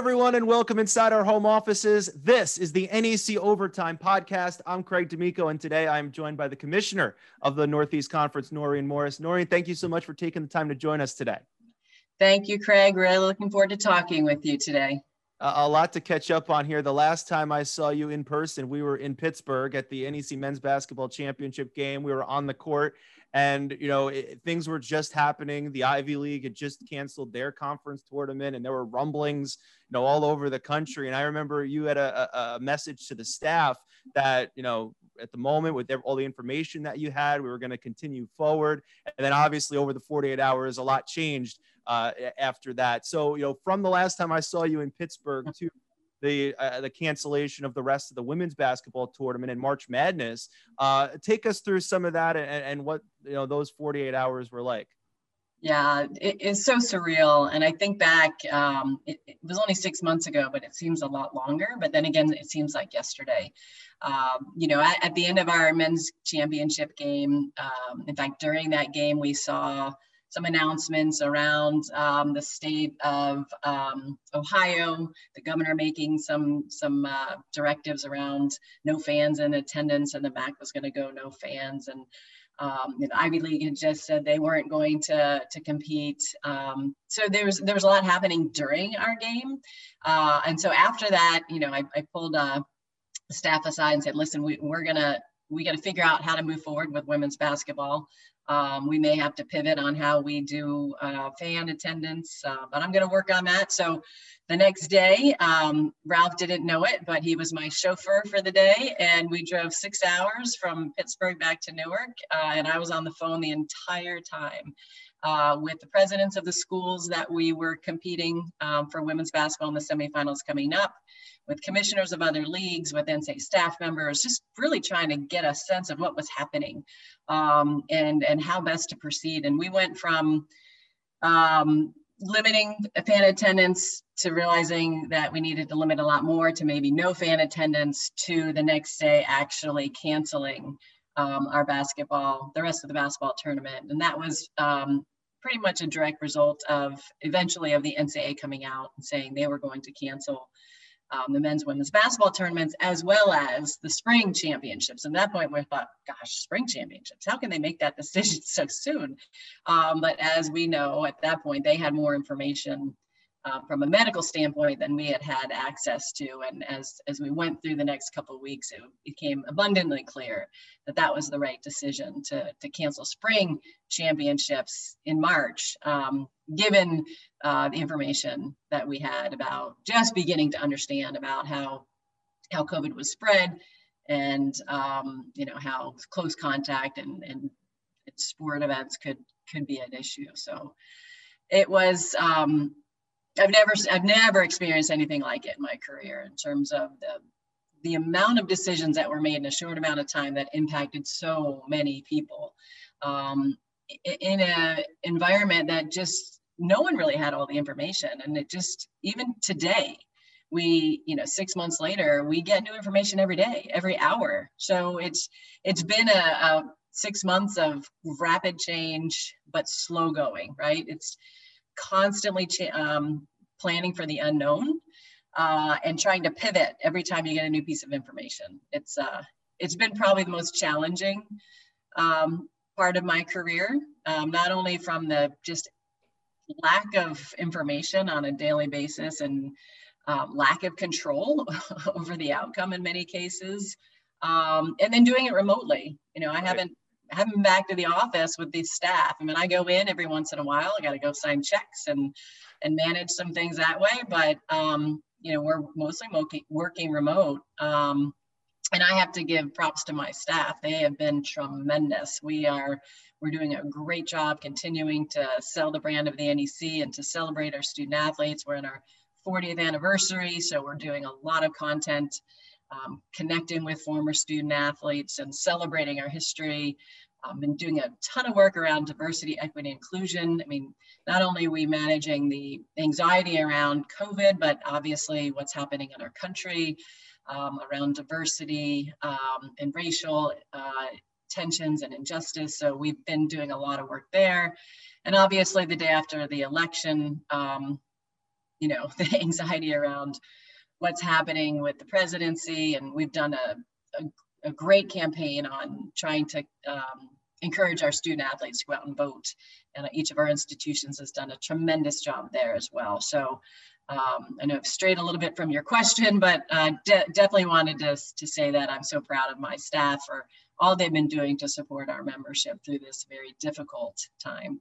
everyone, and welcome inside our home offices. This is the NEC Overtime Podcast. I'm Craig D'Amico, and today I'm joined by the commissioner of the Northeast Conference, Noreen Morris. Noreen, thank you so much for taking the time to join us today. Thank you, Craig. Really looking forward to talking with you today. Uh, a lot to catch up on here. The last time I saw you in person, we were in Pittsburgh at the NEC Men's Basketball Championship game. We were on the court and you know it, things were just happening. The ivy league had just canceled their conference tournament and there were rumblings you know all over the country. And i remember you had a, a message to the staff that you know at the moment with all the information that you had we were going to continue forward. And then obviously over the 48 hours a lot changed uh, after that. So you know from the last time i saw you in pittsburgh to the uh, the cancellation of the rest of the women's basketball tournament and March Madness. Uh, take us through some of that and, and what you know those 48 hours were like. Yeah, it is so surreal. And I think back, um, it, it, was only six months ago, but it seems a lot longer. But then again, it seems like yesterday. Um, you know, at, at, the end of our men's championship game, um, in fact, during that game, we saw some announcements around um, the state of um, Ohio, the governor making some some uh, directives around no fans in attendance, and the MAC was going to go no fans. And um, the Ivy League had just said they weren't going to to compete. Um, so there was there was a lot happening during our game, uh, and so after that, you know, I, I pulled uh, staff aside and said, "Listen, we, we're gonna we got to figure out how to move forward with women's basketball. Um, we may have to pivot on how we do uh, fan attendance, uh, but I'm going to work on that. So the next day, um, Ralph didn't know it, but he was my chauffeur for the day. And we drove six hours from Pittsburgh back to Newark. Uh, and I was on the phone the entire time uh, with the presidents of the schools that we were competing um, for women's basketball in the semifinals coming up with commissioners of other leagues, with NSA staff members, just really trying to get a sense of what was happening um, and, and how best to proceed. And we went from um, limiting fan attendance to realizing that we needed to limit a lot more to maybe no fan attendance to the next day actually canceling um, our basketball, the rest of the basketball tournament. And that was um, pretty much a direct result of eventually of the NCAA coming out and saying they were going to cancel um, the men's women's basketball tournaments as well as the spring championships. And at that point, we thought, gosh, spring championships, how can they make that decision so soon? Um, but as we know, at that point, they had more information uh, from a medical standpoint than we had had access to. And as, as we went through the next couple of weeks, it became abundantly clear that that was the right decision to, to cancel spring championships in March, um, given uh, the information that we had about just beginning to understand about how, how COVID was spread and, um, you know, how close contact and, and sport events could, could be an issue. So it was, um, I've never I've never experienced anything like it in my career in terms of the the amount of decisions that were made in a short amount of time that impacted so many people. Um, in an environment that just no one really had all the information. And it just even today we you know six months later we get new information every day every hour. So it's it's been a, a six months of rapid change but slow going right? It's constantly um, planning for the unknown uh, and trying to pivot every time you get a new piece of information. It's uh, it's been probably the most challenging um, part of my career, um, not only from the just lack of information on a daily basis and um, lack of control over the outcome in many cases, um, and then doing it remotely. You know, I haven't haven't back to the office with the staff. I mean, I go in every once in a while. I got to go sign checks and and manage some things that way. But um, you know, we're mostly working remote. Um, and I have to give props to my staff. They have been tremendous. We are we're doing a great job continuing to sell the brand of the NEC and to celebrate our student athletes. We're in our 40th anniversary, so we're doing a lot of content um, connecting with former student athletes and celebrating our history. Um, and doing a ton of work around diversity, equity, inclusion. I mean, not only are we managing the anxiety around COVID, but obviously what's happening in our country um, around diversity um, and racial uh, tensions and injustice. So we've been doing a lot of work there. And obviously the day after the election, um, you know, the anxiety around what's happening with the presidency. And we've done a, a, a great campaign on trying to um, encourage our student athletes to go out and vote. And each of our institutions has done a tremendous job there as well. So um, I know I've strayed a little bit from your question, but uh, de definitely wanted to, to say that I'm so proud of my staff for all they've been doing to support our membership through this very difficult time.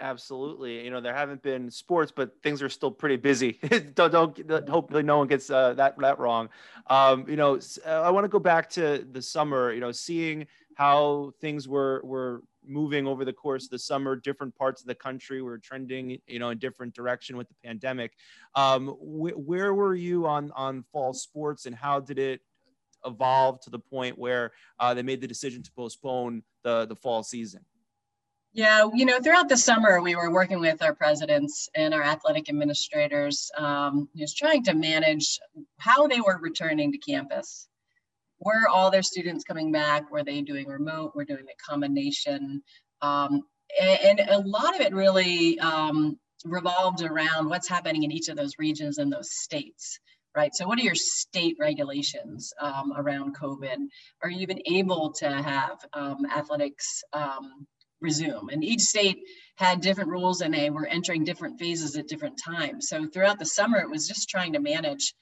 Absolutely. You know, there haven't been sports, but things are still pretty busy. don't, don't, hopefully no one gets uh, that, that wrong. Um, you know, uh, I want to go back to the summer, you know, seeing how things were, were moving over the course of the summer, different parts of the country were trending, you know, in different direction with the pandemic. Um, wh- where were you on, on fall sports and how did it evolve to the point where uh, they made the decision to postpone the, the fall season? Yeah, you know, throughout the summer, we were working with our presidents and our athletic administrators, um, just trying to manage how they were returning to campus. Were all their students coming back? Were they doing remote? Were doing a combination? Um, and, and, a lot of it really um, revolved around what's happening in each of those regions and those states right? So, what are your state regulations um, around COVID? Are you even able to have um, athletics um, resume. And each state had different rules and they were entering different phases at different times. So throughout the summer, it was just trying to manage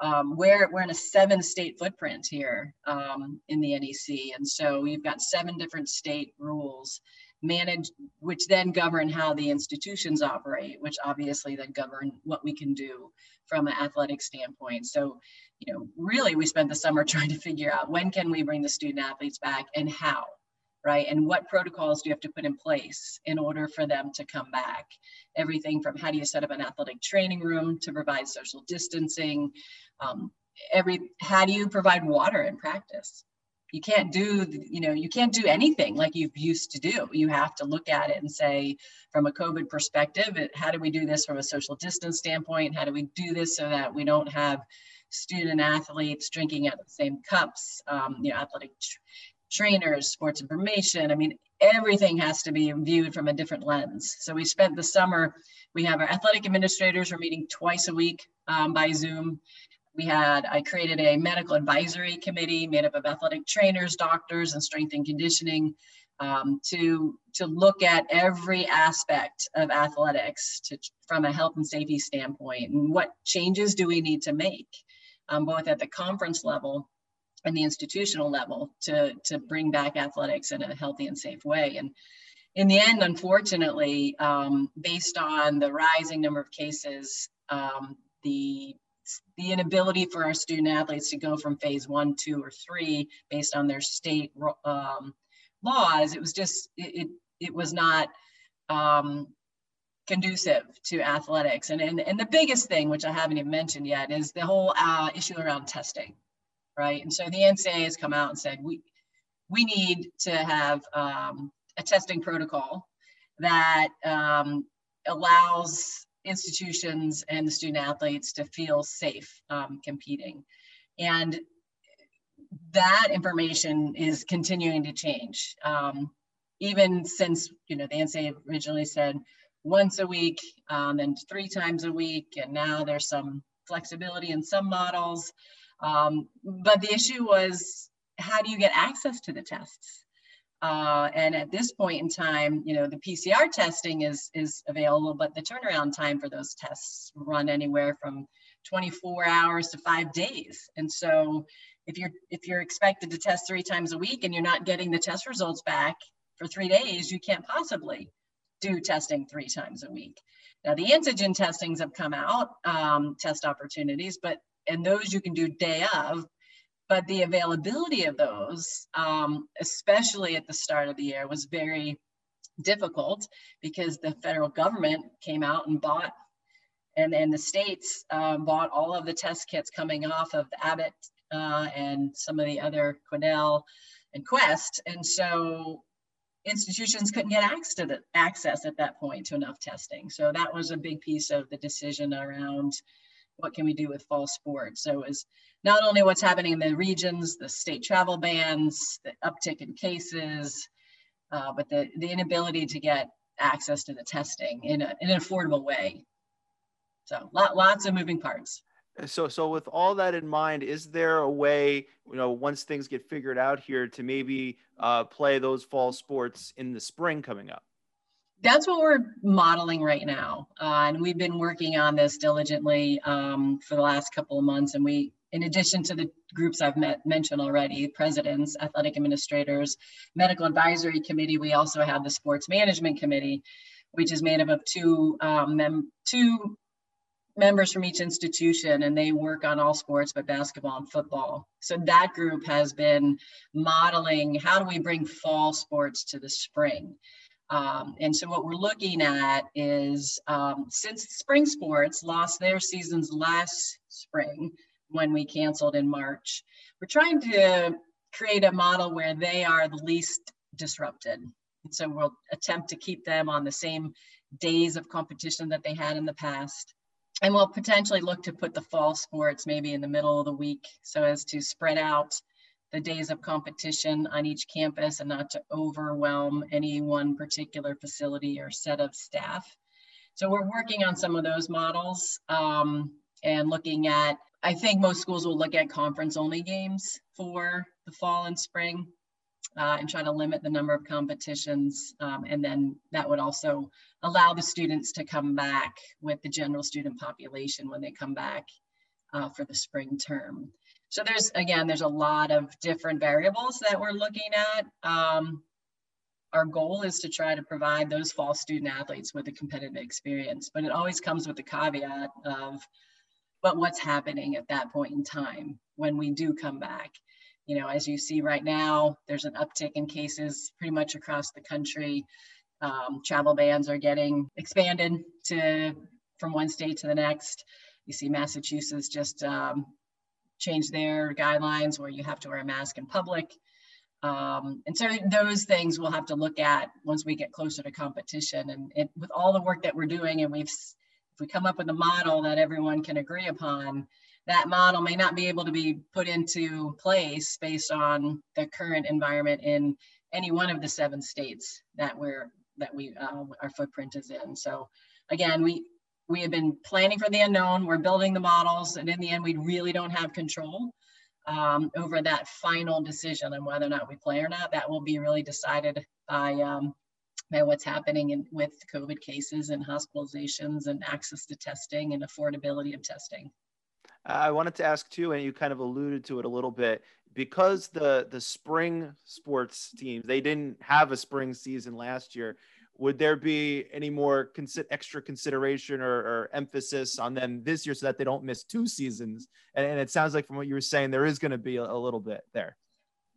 um, where we're in a seven state footprint here um, in the NEC. And so we've got seven different state rules managed, which then govern how the institutions operate, which obviously then govern what we can do from an athletic standpoint. So, you know, really we spent the summer trying to figure out when can we bring the student athletes back and how right? And what protocols do you have to put in place in order for them to come back? Everything from how do you set up an athletic training room to provide social distancing? Um, every how do you provide water in practice? You can't do, you know, you can't do anything like you've used to do. You have to look at it and say, from a COVID perspective, how do we do this from a social distance standpoint? How do we do this so that we don't have student athletes drinking out of the same cups, um, you know, athletic trainers, sports information. I mean, everything has to be viewed from a different lens. So we spent the summer, we have our athletic administrators are meeting twice a week um, by Zoom. We had, I created a medical advisory committee made up of athletic trainers, doctors, and strength and conditioning um, to, to look at every aspect of athletics to, from a health and safety standpoint and what changes do we need to make, um, both at the conference level and the institutional level to, to bring back athletics in a healthy and safe way. And in the end, unfortunately, um, based on the rising number of cases, um, the the inability for our student athletes to go from phase one, two, or three based on their state um, laws, it was just it it, it was not um, conducive to athletics. And, and and the biggest thing, which I haven't even mentioned yet, is the whole uh, issue around testing right? And so the NCAA has come out and said we we need to have um, a testing protocol that um, allows institutions and the student athletes to feel safe um, competing. And that information is continuing to change. Um, even since, you know, the NCAA originally said once a week um, and three times a week, and now there's some flexibility in some models. Um, but the issue was how do you get access to the tests? Uh, and at this point in time, you know, the PCR testing is is available, but the turnaround time for those tests run anywhere from 24 hours to five days. And so, if you're if you're expected to test three times a week and you're not getting the test results back for three days, you can't possibly do testing three times a week. Now, the antigen testings have come out, um, test opportunities, but and those you can do day of but the availability of those um, especially at the start of the year was very difficult because the federal government came out and bought and then the states um, bought all of the test kits coming off of abbott uh, and some of the other quidel and quest. And so institutions couldn't get access to the access at that point to enough testing. So that was a big piece of the decision around what can we do with fall sports? So it's not only what's happening in the regions, the state travel bans, the uptick in cases, uh, but the, the inability to get access to the testing in, a, in an affordable way. So lot, lots of moving parts. So, so with all that in mind, is there a way, you know, once things get figured out here, to maybe uh, play those fall sports in the spring coming up? That's what we're modeling right now, uh, and we've been working on this diligently um, for the last couple of months. And we, in addition to the groups I've met, mentioned already, presidents, athletic administrators, medical advisory committee, we also have the sports management committee, which is made up of two um, mem- two members from each institution and they work on all sports but basketball and football. So that group has been modeling how do we bring fall sports to the spring. Um, and so what we're looking at is um, since spring sports lost their seasons last spring when we canceled in March, we're trying to create a model where they are the least disrupted. And so we'll attempt to keep them on the same days of competition that they had in the past and we'll potentially look to put the fall sports maybe in the middle of the week so as to spread out the days of competition on each campus and not to overwhelm any one particular facility or set of staff. So we're working on some of those models um, and looking at, I think most schools will look at conference only games for the fall and spring uh, and try to limit the number of competitions. Um, and then that would also allow the students to come back with the general student population when they come back uh, for the spring term. So there's, again, there's a lot of different variables that we're looking at. Um, our goal is to try to provide those fall student athletes with a competitive experience, but it always comes with the caveat of, but what's happening at that point in time when we do come back you know, as you see right now, there's an uptick in cases pretty much across the country. Um, travel bans are getting expanded to from one state to the next. You see Massachusetts just um, changed their guidelines where you have to wear a mask in public. Um, and so those things we'll have to look at once we get closer to competition. And it, with all the work that we're doing, and we've, if we come up with a model that everyone can agree upon, that model may not be able to be put into place based on the current environment in any one of the seven states that we're that we uh, our footprint is in. So again, we we have been planning for the unknown. We're building the models, and in the end, we really don't have control um, over that final decision on whether or not we play or not. That will be really decided by um, by what's happening in, with COVID cases and hospitalizations and access to testing and affordability of testing. I wanted to ask too, and you kind of alluded to it a little bit, because the the spring sports teams they didn't have a spring season last year. Would there be any more consi- extra consideration or, or, emphasis on them this year so that they don't miss two seasons? And, and it sounds like from what you were saying, there is going to be a, a, little bit there.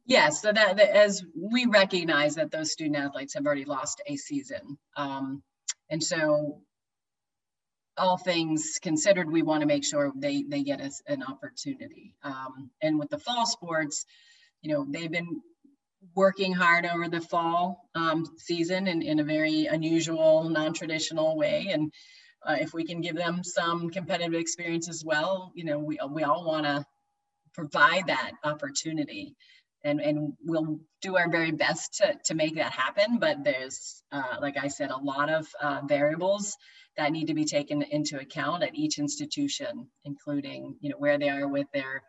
Yes, so that, that, as we recognize that those student athletes have already lost a season, um, and so all things considered, we want to make sure they they get us an opportunity. Um, and with the fall sports, you know, they've been working hard over the fall um, season in, in a very unusual, non-traditional way. And uh, if we can give them some competitive experience as well, you know, we, we all want to provide that opportunity. And, and we'll do our very best to, to make that happen. But there's, uh, like I said, a lot of uh, variables that need to be taken into account at each institution, including you know where they are with their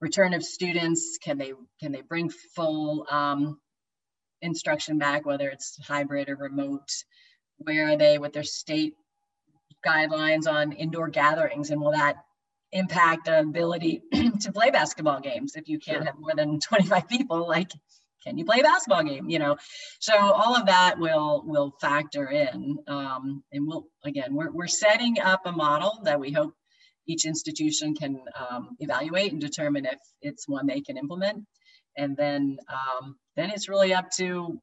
return of students. Can they can they bring full um, instruction back, whether it's hybrid or remote? Where are they with their state guidelines on indoor gatherings, and will that impact the ability to play basketball games if you can't sure. have more than 25 people? Like can you play a basketball game you know so all of that will will factor in um, and we'll again we're, we're setting up a model that we hope each institution can um, evaluate and determine if it's one they can implement. And then um, then it's really up to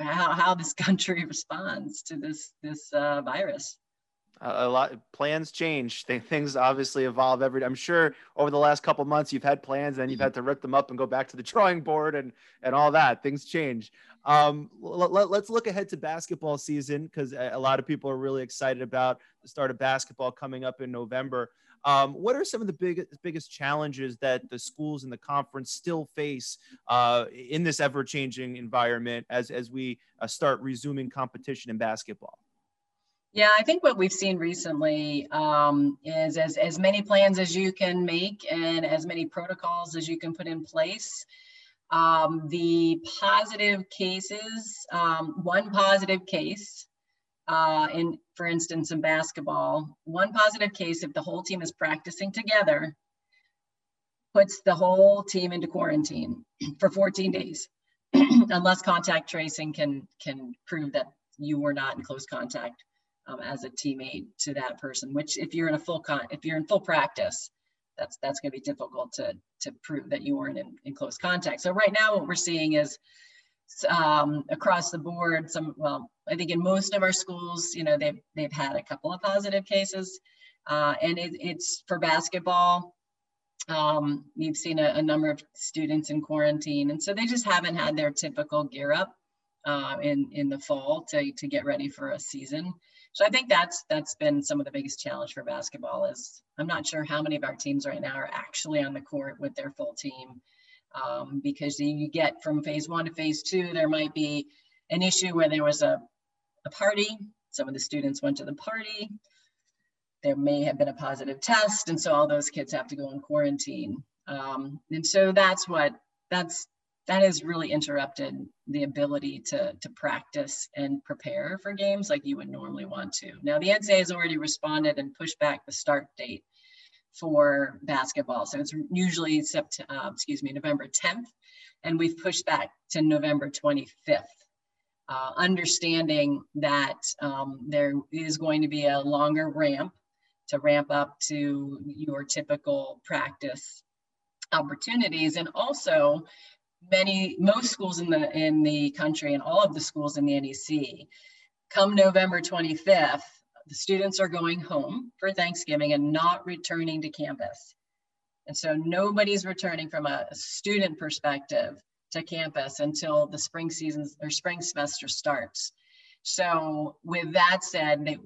how, how this country responds to this this uh, virus a lot plans change. Things obviously evolve every i'm sure over the last couple months you've had plans and you've had to rip them up and go back to the drawing board and and all that. Things change. Um, let, us look ahead to basketball season because a lot of people are really excited about the start of basketball coming up in november. Um, what are some of the biggest biggest challenges that the schools and the conference still face uh, in this ever-changing environment as as we uh, start resuming competition in basketball Yeah, I think what we've seen recently um, is as, as many plans as you can make and as many protocols as you can put in place. Um, the positive cases, um, one positive case uh, in, for instance, in basketball, one positive case if the whole team is practicing together puts the whole team into quarantine for 14 days, unless contact tracing can can prove that you were not in close contact um, as a teammate to that person. Which, if you're in a full con, if you're in full practice, that's that's going to be difficult to to prove that you weren't in, in close contact. So right now, what we're seeing is um, across the board. Some well, I think in most of our schools, you know, they've they've had a couple of positive cases, uh, and it, it's for basketball. Um, you've seen a, a, number of students in quarantine, and so they just haven't had their typical gear up uh, in in the fall to to get ready for a season. So I think that's that's been some of the biggest challenge for basketball is I'm not sure how many of our teams right now are actually on the court with their full team. Um, because you get from phase one to phase two, there might be an issue where there was a, a party, some of the students went to the party, there may have been a positive test, and so all those kids have to go in quarantine. Um, and so that's what that's that has really interrupted the ability to, to practice and prepare for games like you would normally want to. Now, the NCAA has already responded and pushed back the start date for basketball. So it's usually September, uh, excuse me, November 10th, and we've pushed back to November 25th. Uh, understanding that um, there is going to be a longer ramp to ramp up to your typical practice opportunities and also many most schools in the in the country and all of the schools in the NEC come November 25th the students are going home for Thanksgiving and not returning to campus. And so nobody's returning from a, student perspective to campus until the spring season or spring semester starts. So with that said, they,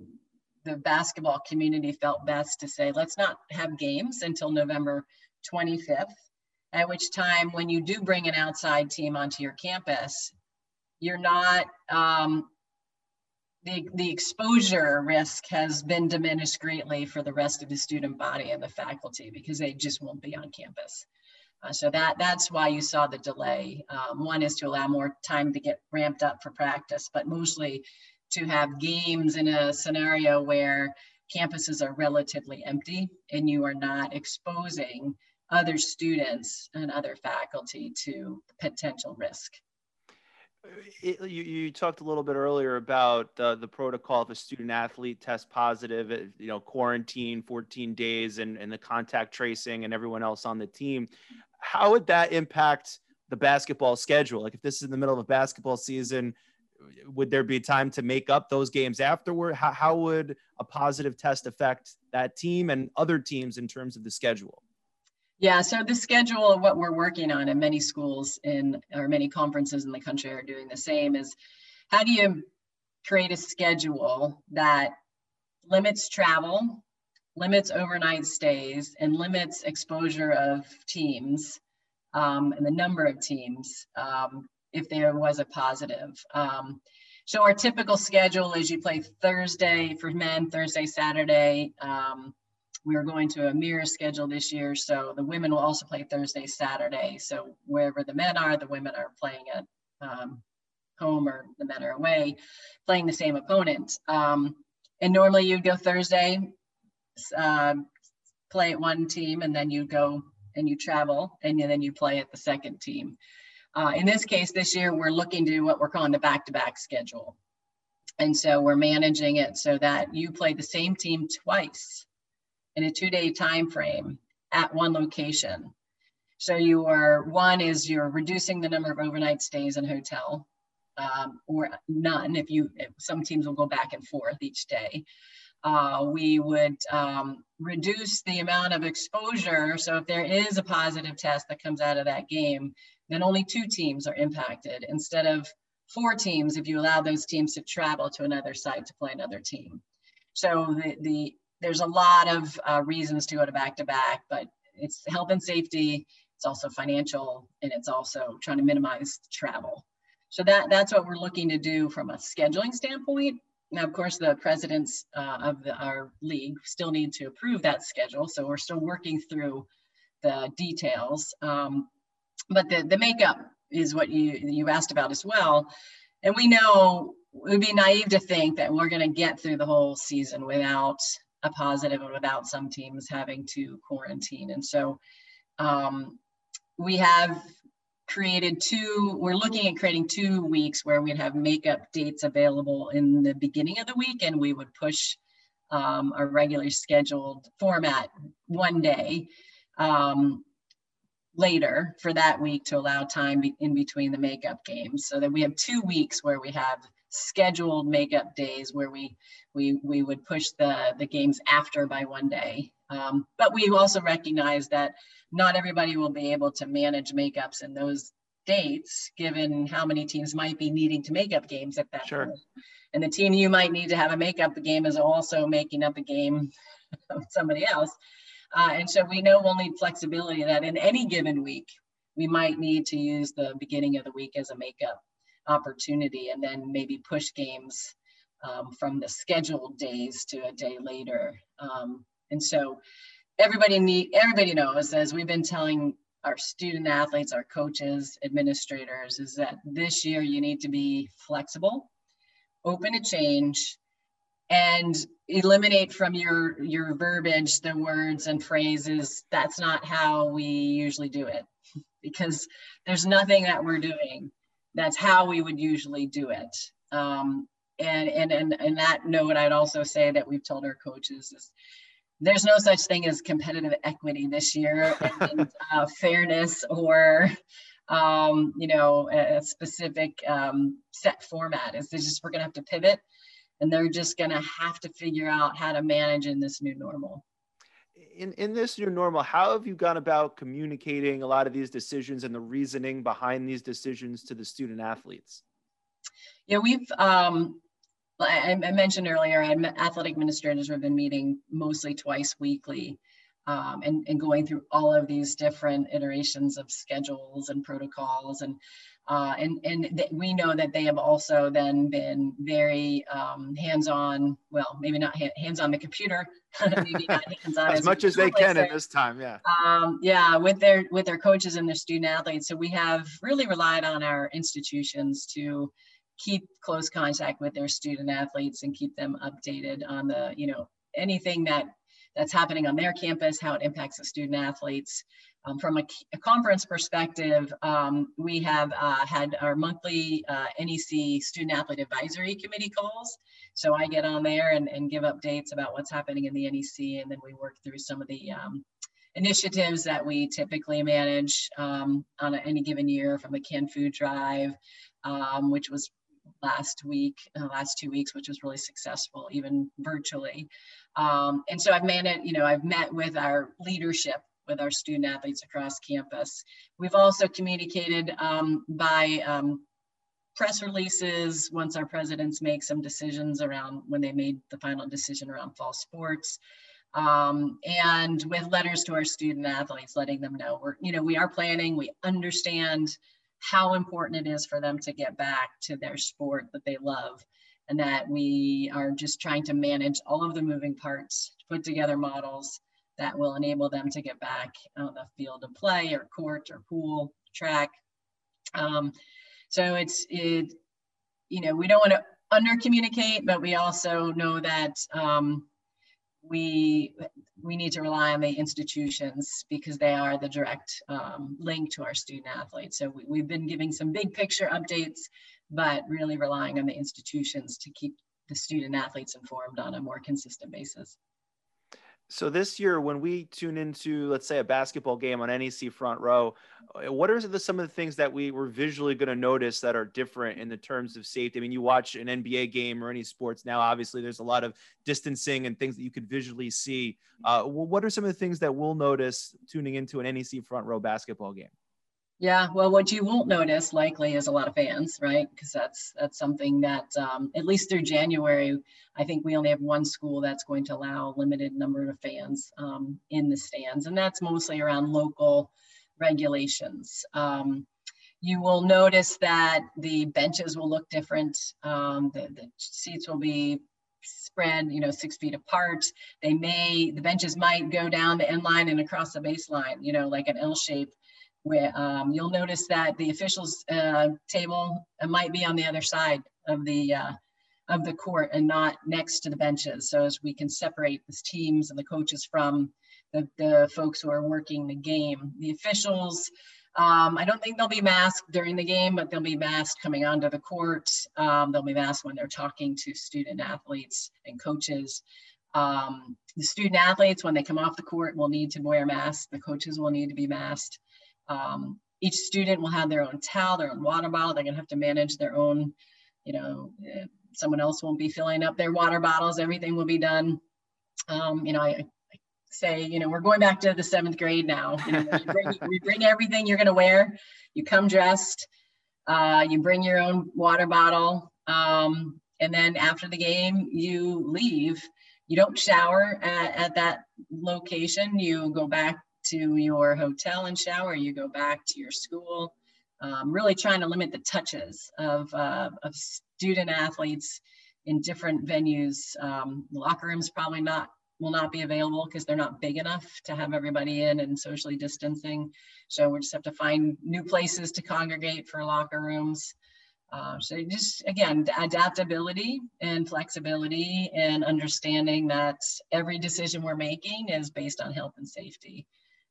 the basketball community felt best to say, let's not have games until November 25th at which time when you do bring an outside team onto your campus, you're not, um, the, the exposure risk has been diminished greatly for the rest of the student body and the faculty because they just won't be on campus. Uh, so that that's why you saw the delay. Um, one is to allow more time to get ramped up for practice, but mostly to have games in a scenario where campuses are relatively empty and you are not exposing other students and other faculty to potential risk. It, you, you talked a little bit earlier about uh, the protocol if a student athlete tests positive, you know, quarantine 14 days and, and the contact tracing and everyone else on the team. How would that impact the basketball schedule? Like if this is in the middle of a basketball season, would there be time to make up those games afterward? How, how would a positive test affect that team and other teams in terms of the schedule? Yeah, so the schedule of what we're working on, and many schools in or many conferences in the country are doing the same, is how do you create a schedule that limits travel, limits overnight stays, and limits exposure of teams um, and the number of teams um, if there was a positive. Um, so our typical schedule is you play Thursday for men, Thursday, Saturday. We are going to a mirror schedule this year. So the women will also play Thursday, Saturday. So wherever the men are, the women are playing at um, home or the men are away, playing the same opponent. Um, and normally you'd go Thursday, uh, play at one team, and then you go and you travel, and then you play at the second team. Uh, in this case, this year, we're looking to what we're calling the back-to-back schedule. And so we're managing it so that you play the same team twice in a two-day time frame at one location. So you are one is you're reducing the number of overnight stays in hotel, um, or none. If you if some teams will go back and forth each day. Uh, we would um, reduce the amount of exposure. So if there is a positive test that comes out of that game, then only two teams are impacted instead of four teams if you allow those teams to travel to another site to play another team. So the, the there's a lot of uh, reasons to go to back to back, but it's health and safety. It's also financial, and it's also trying to minimize travel. So that that's what we're looking to do from a scheduling standpoint. now, of course, the presidents uh, of the, our league still need to approve that schedule, so we're still working through the details. Um, but the, the makeup is what you, you asked about as well. And we know it would be naive to think that we're going to get through the whole season without a positive and without some teams having to quarantine. And so um, we have created two, we're looking at creating two weeks where we'd have makeup dates available in the beginning of the week and we would push um, our regularly scheduled format one day um, later for that week to allow time in between the makeup games so that we have two weeks where we have scheduled makeup days where we we we would push the the games after by one day. Um, but we also recognize that not everybody will be able to manage makeups in those dates given how many teams might be needing to make up games at that sure. point. And the team you might need to have a makeup game is also making up a game of somebody else. Uh, and so we know we'll need flexibility that in any given week, we might need to use the beginning of the week as a makeup opportunity and then maybe push games um, from the scheduled days to a day later. Um, and so everybody need everybody knows as we've been telling our student athletes, our coaches, administrators, is that this year you need to be flexible, open to change, and eliminate from your your verbiage the words and phrases that's not how we usually do it because there's nothing that we're doing that's how we would usually do it. Um, and and and and that note i'd also say that we've told our coaches is there's no such thing as competitive equity this year and uh, fairness or um, you know a specific um, set format. Is just we're going to have to pivot and they're just going to have to figure out how to manage in this new normal in, in this new normal how have you gone about communicating a lot of these decisions and the reasoning behind these decisions to the student athletes? Yeah we've um, I, I mentioned earlier athletic administrators have been meeting mostly twice weekly um, and, and going through all of these different iterations of schedules and protocols and uh, and and we know that they have also then been very um, hands-on. Well, maybe not ha- hands-on the computer, maybe not hands-on as, as much as they can at this time. Yeah. Um, yeah, with their with their coaches and their student athletes. So we have really relied on our institutions to keep close contact with their student athletes and keep them updated on the you know anything that that's happening on their campus, how it impacts the student athletes. Um, from a, a, conference perspective, um, we have uh, had our monthly uh, NEC Student Athlete Advisory Committee calls. So I get on there and, and, give updates about what's happening in the NEC, and then we work through some of the um, initiatives that we typically manage um, on a, any given year from the canned Food Drive, um, which was last week, uh, last two weeks, which was really successful, even virtually. Um, and so I've managed, you know, I've met with our leadership with our student athletes across campus. We've also communicated um, by um, press releases once our presidents make some decisions around when they made the final decision around fall sports. Um, and with letters to our student athletes, letting them know we're, you know, we are planning, we understand how important it is for them to get back to their sport that they love and that we are just trying to manage all of the moving parts, put together models that will enable them to get back on the field of play or court or pool, track. Um, so it's, it, you know, we don't want to under communicate, but we also know that um, we we need to rely on the institutions because they are the direct um, link to our student athletes. So we, have been giving some big picture updates, but really relying on the institutions to keep the student athletes informed on a more consistent basis. So this year, when we tune into, let's say, a basketball game on NEC front row, uh, what are the, some of the things that we were visually going to notice that are different in the terms of safety? I mean, you watch an NBA game or any sports now, obviously, there's a lot of distancing and things that you could visually see. Uh, what are some of the things that we'll notice tuning into an NEC front row basketball game? Yeah, well, what you won't notice likely is a lot of fans, right? Because that's that's something that um, at least through January, I think we only have one school that's going to allow a limited number of fans um, in the stands, and that's mostly around local regulations. Um, You will notice that the benches will look different. Um, the, the seats will be spread, you know, six feet apart. They may, the benches might go down the end line and across the baseline, you know, like an L shape. Where um, you'll notice that the officials uh, table might be on the other side of the uh, of the court and not next to the benches. So as we can separate the teams and the coaches from the, the folks who are working the game. The officials, um, I don't think they'll be masked during the game, but they'll be masked coming onto the court. Um, they'll be masked when they're talking to student athletes and coaches. Um, the student athletes, when they come off the court, will need to wear masks. The coaches will need to be masked. Um, each student will have their own towel, their own water bottle. They're gonna have to manage their own, you know, eh, someone else won't be filling up their water bottles. Everything will be done. Um, you know, I, say, you know, we're going back to the seventh grade now. You know, bring, we bring everything you're to wear. You come dressed. Uh, you bring your own water bottle. Um, and then after the game, you leave. You don't shower at, at that location. You go back to your hotel and shower. You go back to your school. Um, really trying to limit the touches of, uh, of student athletes in different venues. Um, locker rooms probably not will not be available because they're not big enough to have everybody in and socially distancing. So we just have to find new places to congregate for locker rooms. Uh, so just again, adaptability and flexibility and understanding that every decision we're making is based on health and safety.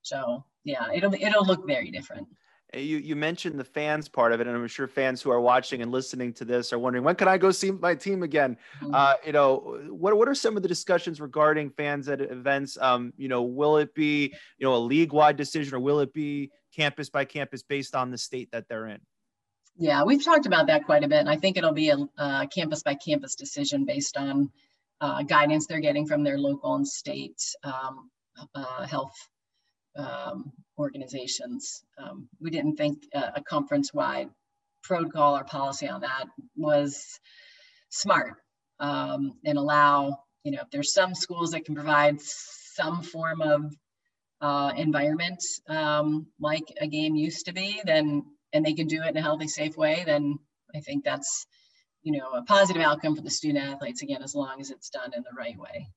So yeah, it'll it'll look very different. You you mentioned the fans part of it, and I'm sure fans who are watching and listening to this are wondering when can I go see my team again? Mm-hmm. Uh, you know, what what are some of the discussions regarding fans at events? Um, you know, will it be you know a league wide decision, or will it be campus by campus based on the state that they're in? Yeah, we've talked about that quite a bit, and I think it'll be a, a campus by campus decision based on uh, guidance they're getting from their local and state um, uh, health um, organizations. Um, we didn't think a, a conference-wide protocol or policy on that was smart um, and allow, you know, if there's some schools that can provide some form of uh, environment um, like a game used to be, then and they can do it in a healthy, safe way, then I think that's, you know, a positive outcome for the student athletes again, as long as it's done in the right way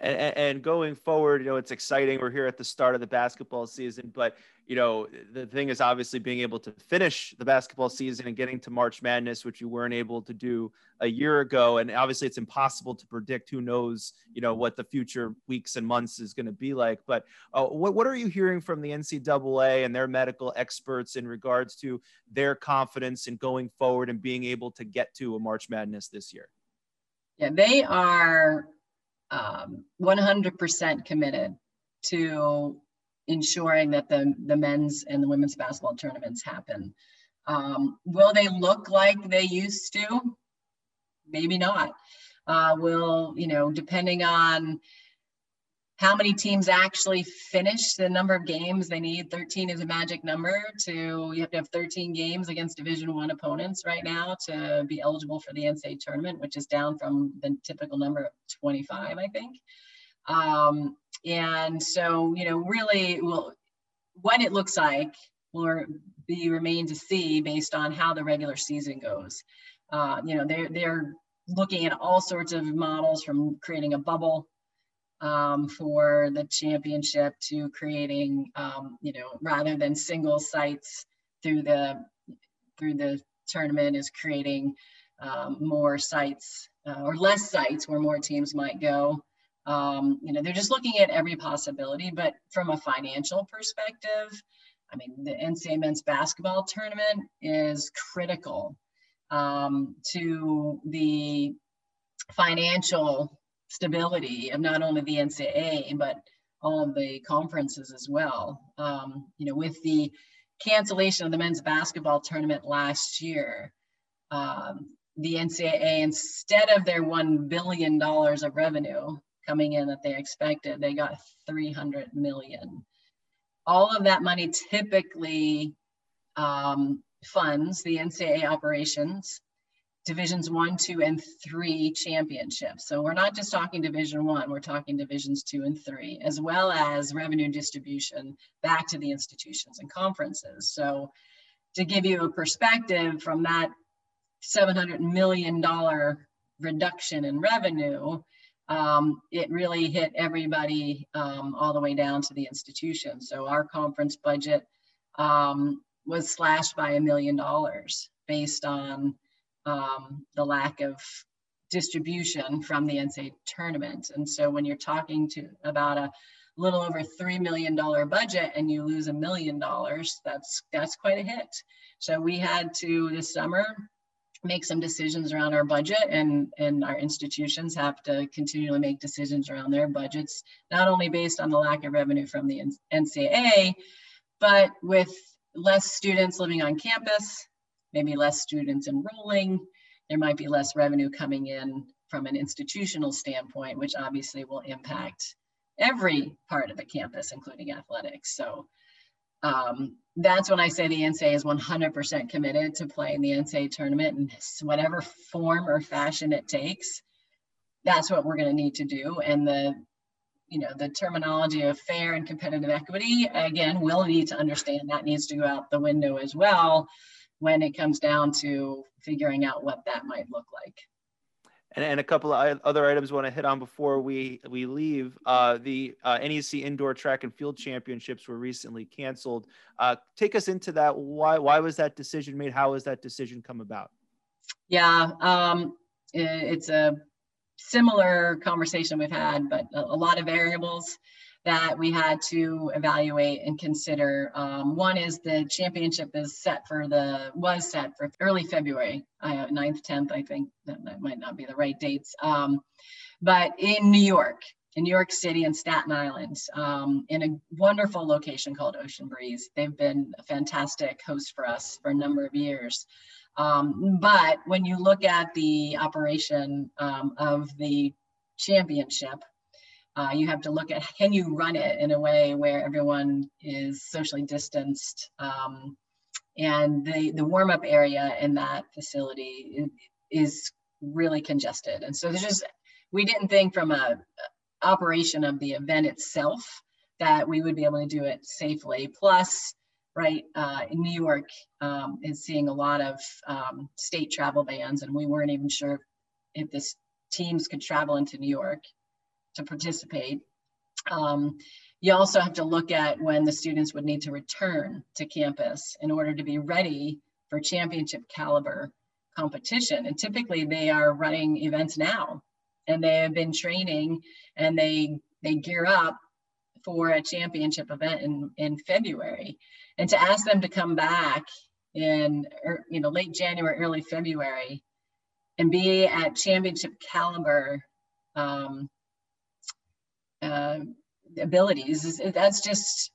and, and, going forward, you know, it's exciting. We're here at the start of the basketball season, but you know, the thing is obviously being able to finish the basketball season and getting to March Madness, which you weren't able to do a year ago. And obviously, it's impossible to predict. Who knows, you know, what the future weeks and months is going to be like. But uh, what what are you hearing from the NCAA and their medical experts in regards to their confidence in going forward and being able to get to a March Madness this year? Yeah, they are um, 100% committed to ensuring that the, the men's and the women's basketball tournaments happen. Um, will they look like they used to? Maybe not. Uh, will, you know, depending on how many teams actually finish the number of games they need. 13 is a magic number to you have to have 13 games against division one opponents right now to be eligible for the ncaa tournament which is down from the typical number of 25 i think. Um, and so you know really well what it looks like will be remain to see based on how the regular season goes. Uh, you know they're they're looking at all sorts of models from creating a bubble um, for the championship to creating, um, you know, rather than single sites through the through the tournament is creating um, more sites uh, or less sites where more teams might go. Um, you know, they're just looking at every possibility, but from a financial perspective, I mean, the NCAA men's basketball tournament is critical um, to the financial stability of not only the NCAA, but all of the conferences as well. Um, you know, with the cancellation of the men's basketball tournament last year, um, the NCAA, instead of their $1 billion of revenue coming in that they expected, they got 300 million. All of that money typically um, funds the NCAA operations divisions one, two, and three championships. So we're not just talking division one, we're talking divisions two and three, as well as revenue distribution back to the institutions and conferences. So to give you a perspective from that $700 million reduction in revenue, um, it really hit everybody um, all the way down to the institution. So our conference budget um, was slashed by a million dollars based on um, the lack of distribution from the NCAA tournament. And so when you're talking to about a little over $3 million budget and you lose a million dollars, that's, that's quite a hit. So we had to this summer make some decisions around our budget and, and our institutions have to continually make decisions around their budgets, not only based on the lack of revenue from the NCAA, but with less students living on campus, maybe less students enrolling, there might be less revenue coming in from an institutional standpoint, which obviously will impact every part of the campus, including athletics. So um, that's when I say the NCAA is 100% committed to playing the NCAA tournament in whatever form or fashion it takes. That's what we're going to need to do. And the, you know, the terminology of fair and competitive equity, again, we'll need to understand that needs to go out the window as well when it comes down to figuring out what that might look like. And, and a couple of other items I want to hit on before we we leave. Uh, the uh, NEC Indoor Track and Field Championships were recently canceled. Uh, take us into that. Why why was that decision made? How has that decision come about? Yeah, um, it's a similar conversation we've had, but a, a lot of variables that we had to evaluate and consider. Um, one is the championship is set for the, was set for early February, uh, 9th, 10th, I think that, might not be the right dates. Um, but in New York, in New York City and Staten Island, um, in a wonderful location called Ocean Breeze. They've been a fantastic host for us for a number of years. Um, but when you look at the operation um, of the championship, uh, you have to look at can you run it in a way where everyone is socially distanced? Um, and the, the warm-up area in that facility is really congested. And so there's just we didn't think from a operation of the event itself that we would be able to do it safely. Plus right uh, in new york um, is seeing a lot of um, state travel bans and we weren't even sure if this teams could travel into new york to participate. Um, you also have to look at when the students would need to return to campus in order to be ready for championship caliber competition. And typically they are running events now and they have been training and they they gear up for a championship event in, in February. And to ask them to come back in er, you know late January, early February and be at championship caliber um, uh, abilities. That's just,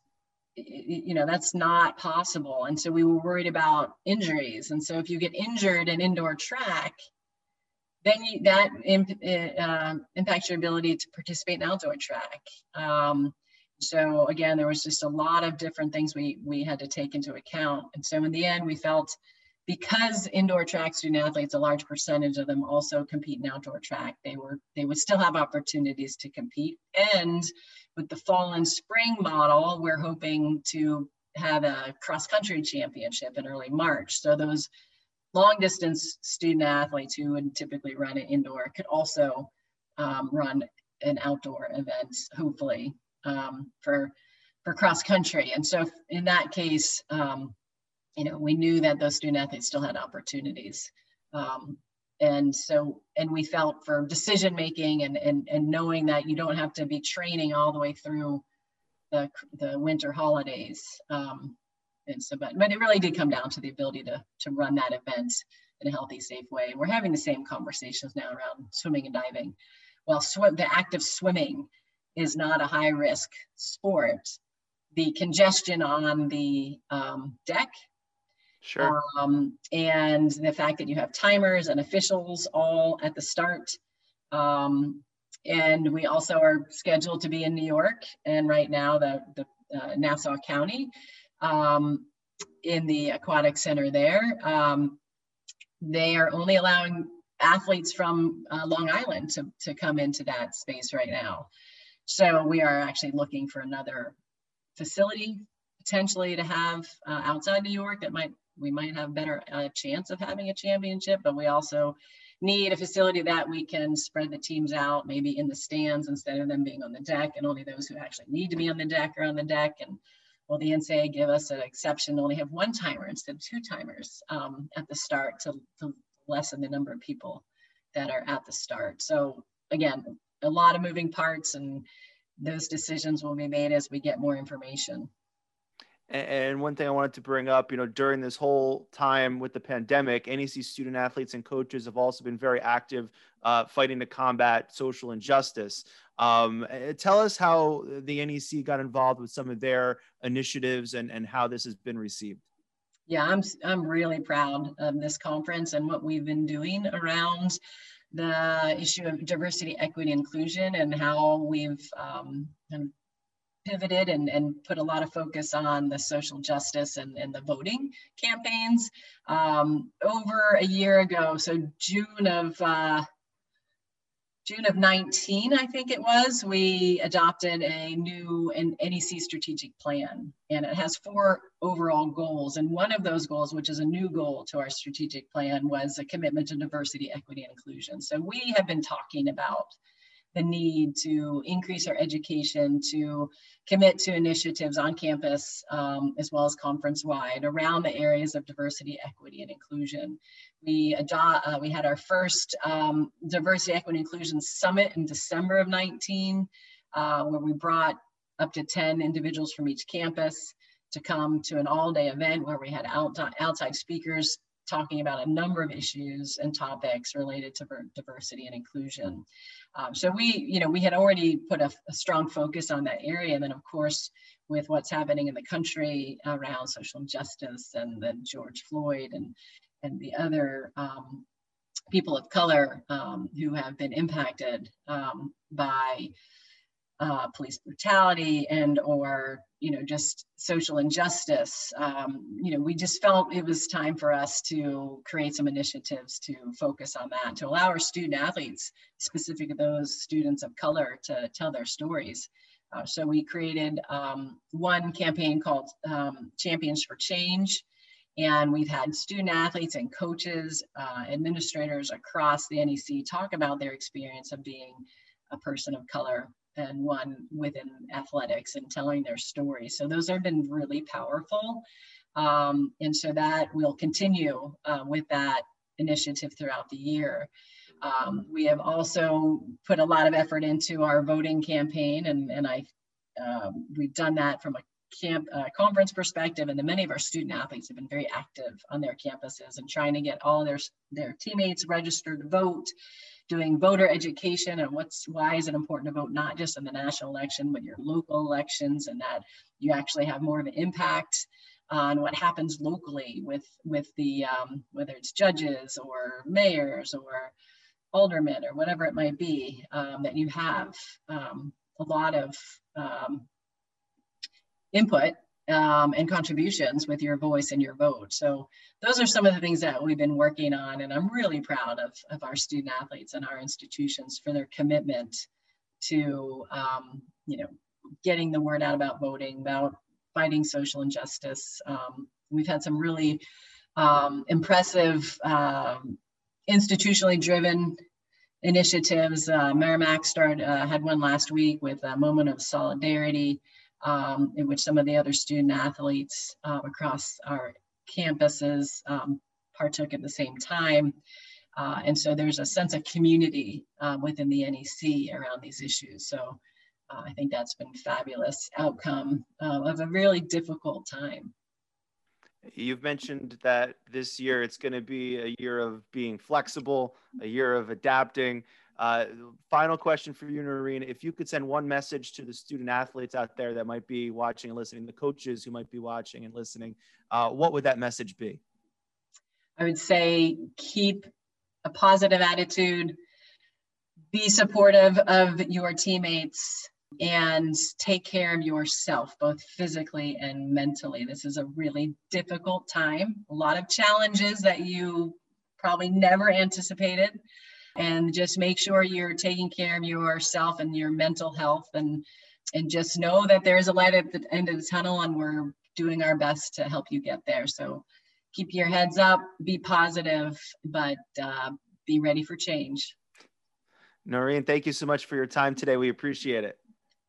you know, that's not possible. And so we were worried about injuries. And so if you get injured in indoor track, then you, that imp, uh, impacts your ability to participate in outdoor track. Um, so again, there was just a lot of different things we we had to take into account. And so in the end, we felt because indoor track student athletes, a large percentage of them also compete in outdoor track, they were they would still have opportunities to compete. And with the fall and spring model, we're hoping to have a cross country championship in early March. So those long distance student athletes who would typically run it indoor could also um, run an outdoor event, hopefully um, for for cross country. And so in that case, um, you know, we knew that those student athletes still had opportunities. Um, and so, and we felt for decision making and, and, and knowing that you don't have to be training all the way through the, the winter holidays. Um, and so, but, but it really did come down to the ability to, to run that event in a healthy, safe way. And we're having the same conversations now around swimming and diving. Well, swim, the act of swimming is not a high risk sport. The congestion on the um, deck Sure. Um, and the fact that you have timers and officials all at the start. Um, and we also are scheduled to be in New York and right now the, the uh, Nassau County um, in the aquatic center there. Um, they are only allowing athletes from uh, Long Island to, to come into that space right now. So we are actually looking for another facility potentially to have uh, outside New York that might we might have better uh, chance of having a championship, but we also need a facility that we can spread the teams out, maybe in the stands instead of them being on the deck, and only those who actually need to be on the deck are on the deck. And will the NCAA give us an exception to only have one timer instead of two timers um, at the start to, to lessen the number of people that are at the start? So again, a lot of moving parts and those decisions will be made as we get more information. And one thing I wanted to bring up, you know, during this whole time with the pandemic, NEC student athletes and coaches have also been very active uh, fighting to combat social injustice. Um, tell us how the NEC got involved with some of their initiatives and, and how this has been received. Yeah, I'm, I'm really proud of this conference and what we've been doing around the issue of diversity, equity, inclusion, and how we've um, pivoted and, and put a lot of focus on the social justice and, and the voting campaigns. Um, over a year ago, so June of uh, June of 19, I think it was, we adopted a new NEC strategic plan. And it has four overall goals. And one of those goals, which is a new goal to our strategic plan, was a commitment to diversity, equity, and inclusion. So we have been talking about the need to increase our education, to commit to initiatives on campus um, as well as conference wide around the areas of diversity, equity, and inclusion. We, uh, we had our first um, diversity, equity, inclusion summit in December of 19, uh, where we brought up to 10 individuals from each campus to come to an all day event where we had out, outside speakers talking about a number of issues and topics related to diversity and inclusion. Um, so we, you know, we had already put a, a, strong focus on that area. And then of course, with what's happening in the country around social injustice and then George Floyd and, and the other um, people of color um, who have been impacted um, by uh, police brutality and or you know just social injustice. Um, you know we just felt it was time for us to create some initiatives to focus on that to allow our student athletes specifically those students of color to tell their stories. Uh, so we created um, one campaign called um, champions for change. And we've had student athletes and coaches uh, administrators across the nec talk about their experience of being a person of color and one within athletics and telling their story. So those have been really powerful. Um, and so that will continue uh, with that initiative throughout the year. Um, we have also put a lot of effort into our voting campaign, and, and I um, we've done that from a camp uh, conference perspective, and then many of our student athletes have been very active on their campuses and trying to get all their their teammates registered to vote doing voter education and what's why is it important to vote not just in the national election but your local elections and that you actually have more of an impact on what happens locally with with the um, whether it's judges or mayors or aldermen or whatever it might be um, that you have um, a lot of um, input um, and contributions with your voice and your vote. So those are some of the things that we've been working on, and I'm really proud of, of our student athletes and our institutions for their commitment to, um, you know, getting the word out about voting, about fighting social injustice. Um, we've had some really um, impressive, um, institutionally driven initiatives. Uh, Merrimack started, uh, had one last week with a moment of solidarity um, in which some of the other student athletes uh, across our campuses um, partook at the same time. Uh, and so there's a sense of community uh, within the NEC around these issues. So uh, I think that's been fabulous outcome uh, of a really difficult time. You've mentioned that this year it's going to be a year of being flexible, a year of adapting. Uh, final question for you, Noreen. If you could send one message to the student athletes out there that might be watching and listening, the coaches who might be watching and listening, uh, what would that message be? I would say keep a positive attitude, be supportive of your teammates, and take care of yourself, both physically and mentally. This is a really difficult time, a lot of challenges that you probably never anticipated and just make sure you're taking care of yourself and your mental health and and just know that there is a light at the end of the tunnel and we're doing our best to help you get there. So keep your heads up, be positive, but uh, be ready for change. Noreen, thank you so much for your time today. We appreciate it.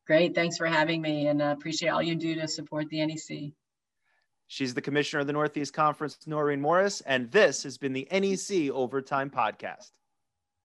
Great. Thanks for having me and uh, appreciate all you do to support the NEC. She's the commissioner of the Northeast Conference, Noreen Morris, and this has been the NEC Overtime Podcast.